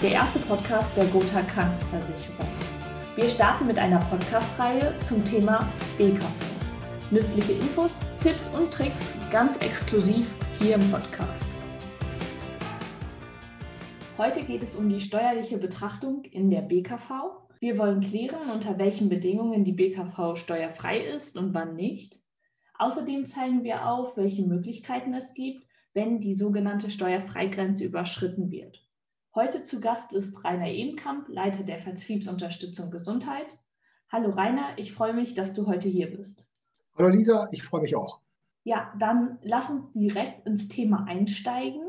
der erste Podcast der Gotha Krankenversicherung. Wir starten mit einer Podcast-Reihe zum Thema BKV. Nützliche Infos, Tipps und Tricks ganz exklusiv hier im Podcast. Heute geht es um die steuerliche Betrachtung in der BKV. Wir wollen klären, unter welchen Bedingungen die BKV steuerfrei ist und wann nicht. Außerdem zeigen wir auf, welche Möglichkeiten es gibt, wenn die sogenannte Steuerfreigrenze überschritten wird. Heute zu Gast ist Rainer Ebenkamp, Leiter der Vertriebsunterstützung Gesundheit. Hallo Rainer, ich freue mich, dass du heute hier bist. Hallo Lisa, ich freue mich auch. Ja, dann lass uns direkt ins Thema einsteigen.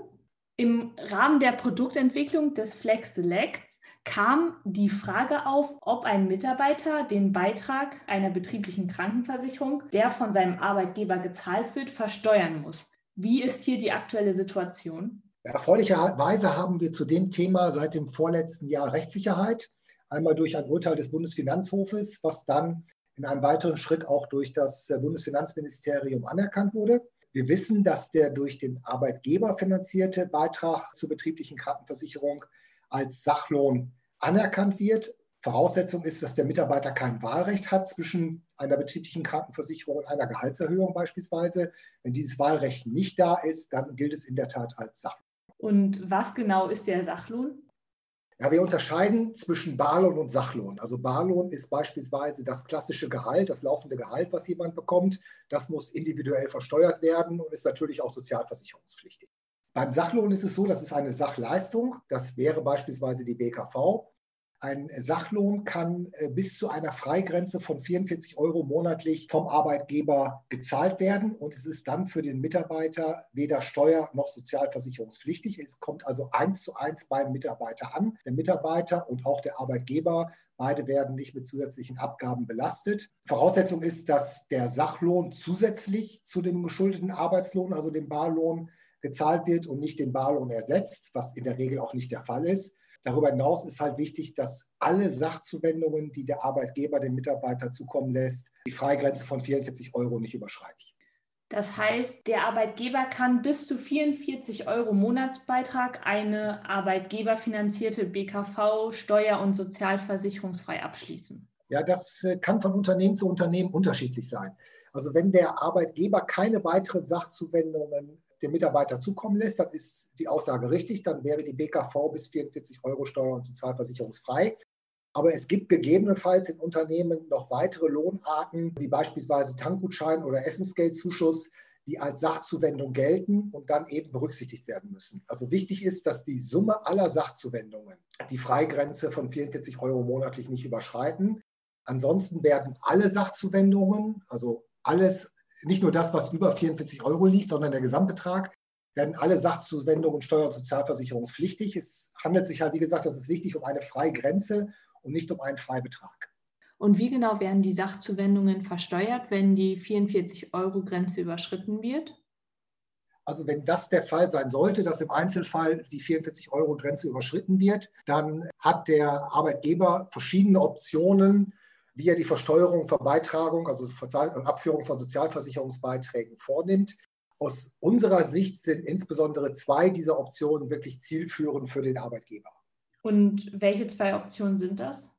Im Rahmen der Produktentwicklung des Flex Selects kam die Frage auf, ob ein Mitarbeiter den Beitrag einer betrieblichen Krankenversicherung, der von seinem Arbeitgeber gezahlt wird, versteuern muss. Wie ist hier die aktuelle Situation? Erfreulicherweise haben wir zu dem Thema seit dem vorletzten Jahr Rechtssicherheit. Einmal durch ein Urteil des Bundesfinanzhofes, was dann in einem weiteren Schritt auch durch das Bundesfinanzministerium anerkannt wurde. Wir wissen, dass der durch den Arbeitgeber finanzierte Beitrag zur betrieblichen Krankenversicherung als Sachlohn anerkannt wird. Voraussetzung ist, dass der Mitarbeiter kein Wahlrecht hat zwischen einer betrieblichen Krankenversicherung und einer Gehaltserhöhung beispielsweise. Wenn dieses Wahlrecht nicht da ist, dann gilt es in der Tat als Sachlohn. Und was genau ist der Sachlohn? Ja, wir unterscheiden zwischen Barlohn und Sachlohn. Also Barlohn ist beispielsweise das klassische Gehalt, das laufende Gehalt, was jemand bekommt. Das muss individuell versteuert werden und ist natürlich auch sozialversicherungspflichtig. Beim Sachlohn ist es so, das ist eine Sachleistung. Das wäre beispielsweise die BKV. Ein Sachlohn kann äh, bis zu einer Freigrenze von 44 Euro monatlich vom Arbeitgeber gezahlt werden und es ist dann für den Mitarbeiter weder steuer- noch sozialversicherungspflichtig. Es kommt also eins zu eins beim Mitarbeiter an. Der Mitarbeiter und auch der Arbeitgeber Beide werden nicht mit zusätzlichen Abgaben belastet. Voraussetzung ist, dass der Sachlohn zusätzlich zu dem geschuldeten Arbeitslohn, also dem Barlohn, gezahlt wird und nicht den Barlohn ersetzt, was in der Regel auch nicht der Fall ist. Darüber hinaus ist halt wichtig, dass alle Sachzuwendungen, die der Arbeitgeber dem Mitarbeiter zukommen lässt, die Freigrenze von 44 Euro nicht überschreiten. Das heißt, der Arbeitgeber kann bis zu 44 Euro Monatsbeitrag eine arbeitgeberfinanzierte BKV steuer- und sozialversicherungsfrei abschließen. Ja, das äh, kann von Unternehmen zu Unternehmen unterschiedlich sein. Also wenn der Arbeitgeber keine weiteren Sachzuwendungen dem Mitarbeiter zukommen lässt, dann ist die Aussage richtig, dann wäre die BKV bis 44 Euro steuer- und sozialversicherungsfrei. Aber es gibt gegebenenfalls in Unternehmen noch weitere Lohnarten, wie beispielsweise Tankgutschein oder Essensgeldzuschuss, die als Sachzuwendung gelten und dann eben berücksichtigt werden müssen. Also wichtig ist, dass die Summe aller Sachzuwendungen die Freigrenze von 44 Euro monatlich nicht überschreiten. Ansonsten werden alle Sachzuwendungen, also alles nicht nur das, was über 44 Euro liegt, sondern der Gesamtbetrag, werden alle Sachzuwendungen steuer- und sozialversicherungspflichtig. Es handelt sich halt, wie gesagt, das ist wichtig, um eine Freigrenze und nicht um einen Freibetrag. Und wie genau werden die Sachzuwendungen versteuert, wenn die 44-Euro-Grenze überschritten wird? Also wenn das der Fall sein sollte, dass im Einzelfall die 44-Euro-Grenze überschritten wird, dann hat der Arbeitgeber verschiedene Optionen, wie er die Versteuerung von Beitragung, also Abführung von Sozialversicherungsbeiträgen vornimmt. Aus unserer Sicht sind insbesondere zwei dieser Optionen wirklich zielführend für den Arbeitgeber. Und welche zwei Optionen sind das?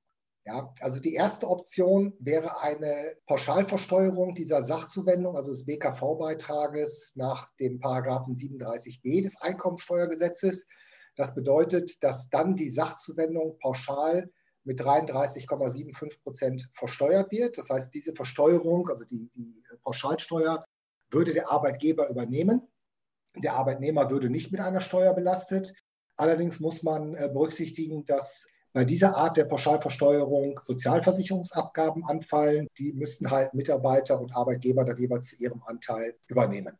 Ja, also die erste Option wäre eine Pauschalversteuerung dieser Sachzuwendung, also des BKV-Beitrages nach dem Paragraphen 37b des Einkommensteuergesetzes. Das bedeutet, dass dann die Sachzuwendung pauschal mit 33,75 Prozent versteuert wird. Das heißt, diese Versteuerung, also die, die Pauschalsteuer, würde der Arbeitgeber übernehmen. Der Arbeitnehmer würde nicht mit einer Steuer belastet. Allerdings muss man äh, berücksichtigen, dass bei dieser Art der Pauschalversteuerung Sozialversicherungsabgaben anfallen. Die müssten halt Mitarbeiter und Arbeitgeber dann jeweils zu ihrem Anteil übernehmen.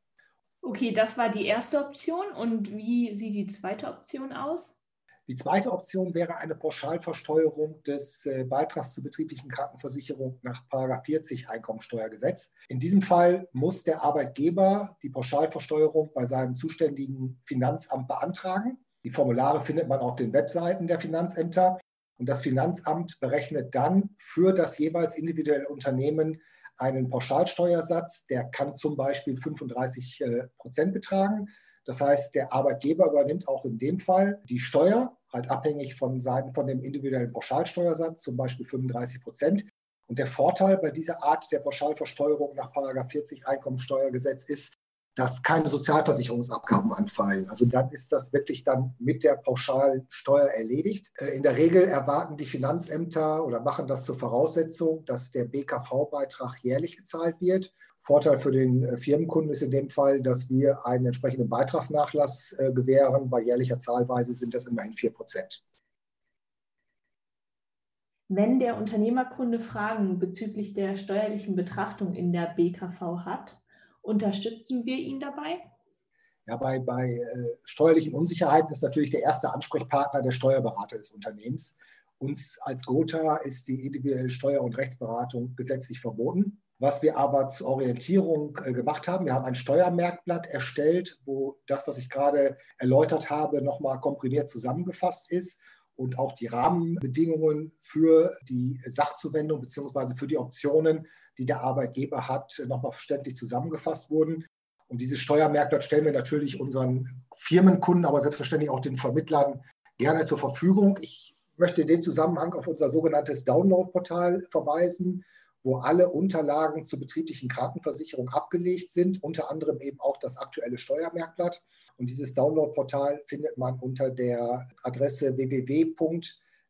Okay, das war die erste Option. Und wie sieht die zweite Option aus? Die zweite Option wäre eine Pauschalversteuerung des äh, Beitrags zur betrieblichen Krankenversicherung nach 40 Einkommensteuergesetz. In diesem Fall muss der Arbeitgeber die Pauschalversteuerung bei seinem zuständigen Finanzamt beantragen. Die Formulare findet man auf den Webseiten der Finanzämter. Und das Finanzamt berechnet dann für das jeweils individuelle Unternehmen einen Pauschalsteuersatz. Der kann zum Beispiel 35 äh, Prozent betragen. Das heißt, der Arbeitgeber übernimmt auch in dem Fall die Steuer, halt abhängig von, seinen, von dem individuellen Pauschalsteuersatz, zum Beispiel 35 Prozent. Und der Vorteil bei dieser Art der Pauschalversteuerung nach 40 Einkommensteuergesetz ist, dass keine Sozialversicherungsabgaben anfallen. Also dann ist das wirklich dann mit der Pauschalsteuer erledigt. Äh, in der Regel erwarten die Finanzämter oder machen das zur Voraussetzung, dass der BKV-Beitrag jährlich gezahlt wird. Vorteil für den äh, Firmenkunden ist in dem Fall, dass wir einen entsprechenden Beitragsnachlass äh, gewähren. Bei jährlicher Zahlweise sind das immerhin 4 Prozent. Wenn der Unternehmerkunde Fragen bezüglich der steuerlichen Betrachtung in der BKV hat, unterstützen wir ihn dabei? Ja, bei, bei äh, steuerlichen Unsicherheiten ist natürlich der erste Ansprechpartner der Steuerberater des Unternehmens. Uns als Gotha ist die individuelle Steuer- und Rechtsberatung gesetzlich verboten. Was wir aber zur Orientierung äh, gemacht haben, wir haben ein Steuermerkblatt erstellt, wo das, was ich gerade erläutert habe, nochmal komprimiert zusammengefasst ist und auch die Rahmenbedingungen für die Sachzuwendung bzw. für die Optionen die der Arbeitgeber hat, nochmal verständlich zusammengefasst wurden. Und dieses Steuermerkblatt stellen wir natürlich unseren Firmenkunden, aber selbstverständlich auch den Vermittlern gerne zur Verfügung. Ich möchte in dem Zusammenhang auf unser sogenanntes Download-Portal verweisen, wo alle Unterlagen zur betrieblichen Krankenversicherung abgelegt sind, unter anderem eben auch das aktuelle Steuermerkblatt. Und dieses Download-Portal findet man unter der Adresse www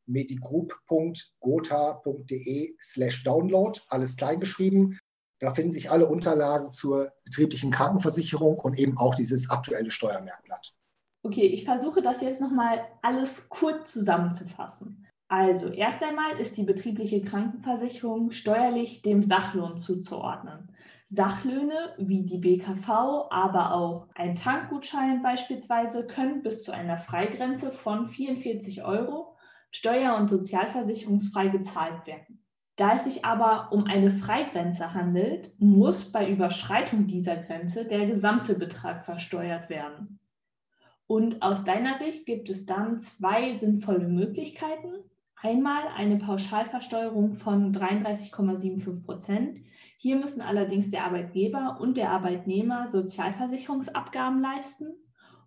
medigroup.gotha.de slash download, alles kleingeschrieben. Da finden sich alle Unterlagen zur betrieblichen Krankenversicherung und eben auch dieses aktuelle Steuermerkblatt. Okay, ich versuche das jetzt nochmal alles kurz zusammenzufassen. Also, erst einmal ist die betriebliche Krankenversicherung steuerlich dem Sachlohn zuzuordnen. Sachlöhne wie die BKV, aber auch ein Tankgutschein beispielsweise können bis zu einer Freigrenze von 44 Euro steuer- und sozialversicherungsfrei gezahlt werden. Da es sich aber um eine Freigrenze handelt, muss bei Überschreitung dieser Grenze der gesamte Betrag versteuert werden. Und aus deiner Sicht gibt es dann zwei sinnvolle Möglichkeiten. Einmal eine Pauschalversteuerung von 33,75 Prozent. Hier müssen allerdings der Arbeitgeber und der Arbeitnehmer Sozialversicherungsabgaben leisten.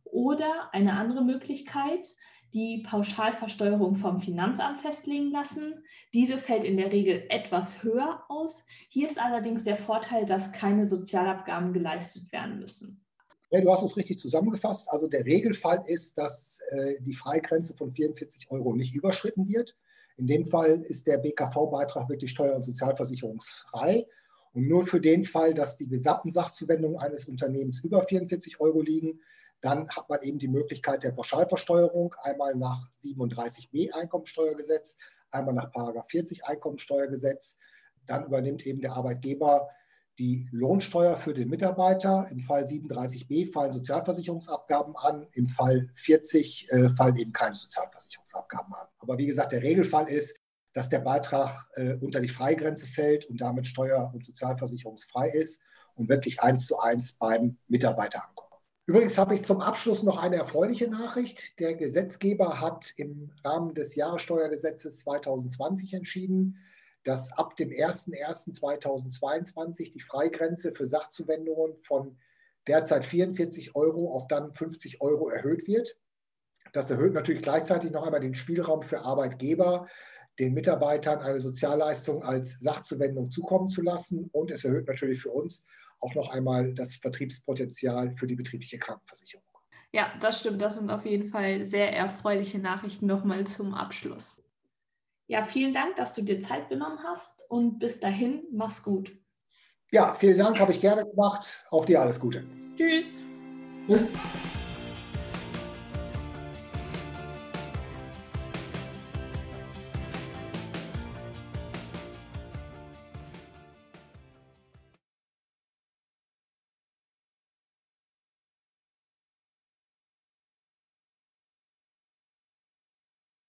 Oder eine andere Möglichkeit, die Pauschalversteuerung vom Finanzamt festlegen lassen. Diese fällt in der Regel etwas höher aus. Hier ist allerdings der Vorteil, dass keine Sozialabgaben geleistet werden müssen. Ja, du hast es richtig zusammengefasst. Also der Regelfall ist, dass äh, die Freigrenze von 44 Euro nicht überschritten wird. In dem Fall ist der BKV-Beitrag wirklich steuer- und sozialversicherungsfrei. Und nur für den Fall, dass die gesamten Sachzuwendungen eines Unternehmens über 44 Euro liegen, dann hat man eben die Möglichkeit der Pauschalversteuerung, einmal nach 37b Einkommensteuergesetz, einmal nach 40 Einkommensteuergesetz. Dann übernimmt eben der Arbeitgeber die Lohnsteuer für den Mitarbeiter. Im Fall 37b fallen Sozialversicherungsabgaben an, im Fall 40 äh, fallen eben keine Sozialversicherungsabgaben an. Aber wie gesagt, der Regelfall ist, dass der Beitrag äh, unter die Freigrenze fällt und damit steuer- und sozialversicherungsfrei ist und wirklich eins zu eins beim Mitarbeiter ankommt. Übrigens habe ich zum Abschluss noch eine erfreuliche Nachricht. Der Gesetzgeber hat im Rahmen des Jahressteuergesetzes 2020 entschieden, dass ab dem 01.01.2022 die Freigrenze für Sachzuwendungen von derzeit 44 Euro auf dann 50 Euro erhöht wird. Das erhöht natürlich gleichzeitig noch einmal den Spielraum für Arbeitgeber, den Mitarbeitern eine Sozialleistung als Sachzuwendung zukommen zu lassen. Und es erhöht natürlich für uns auch noch einmal das Vertriebspotenzial für die betriebliche Krankenversicherung. Ja, das stimmt. Das sind auf jeden Fall sehr erfreuliche Nachrichten nochmal zum Abschluss. Ja, vielen Dank, dass du dir Zeit genommen hast und bis dahin, mach's gut. Ja, vielen Dank, habe ich gerne gemacht. Auch dir alles Gute. Tschüss. Tschüss.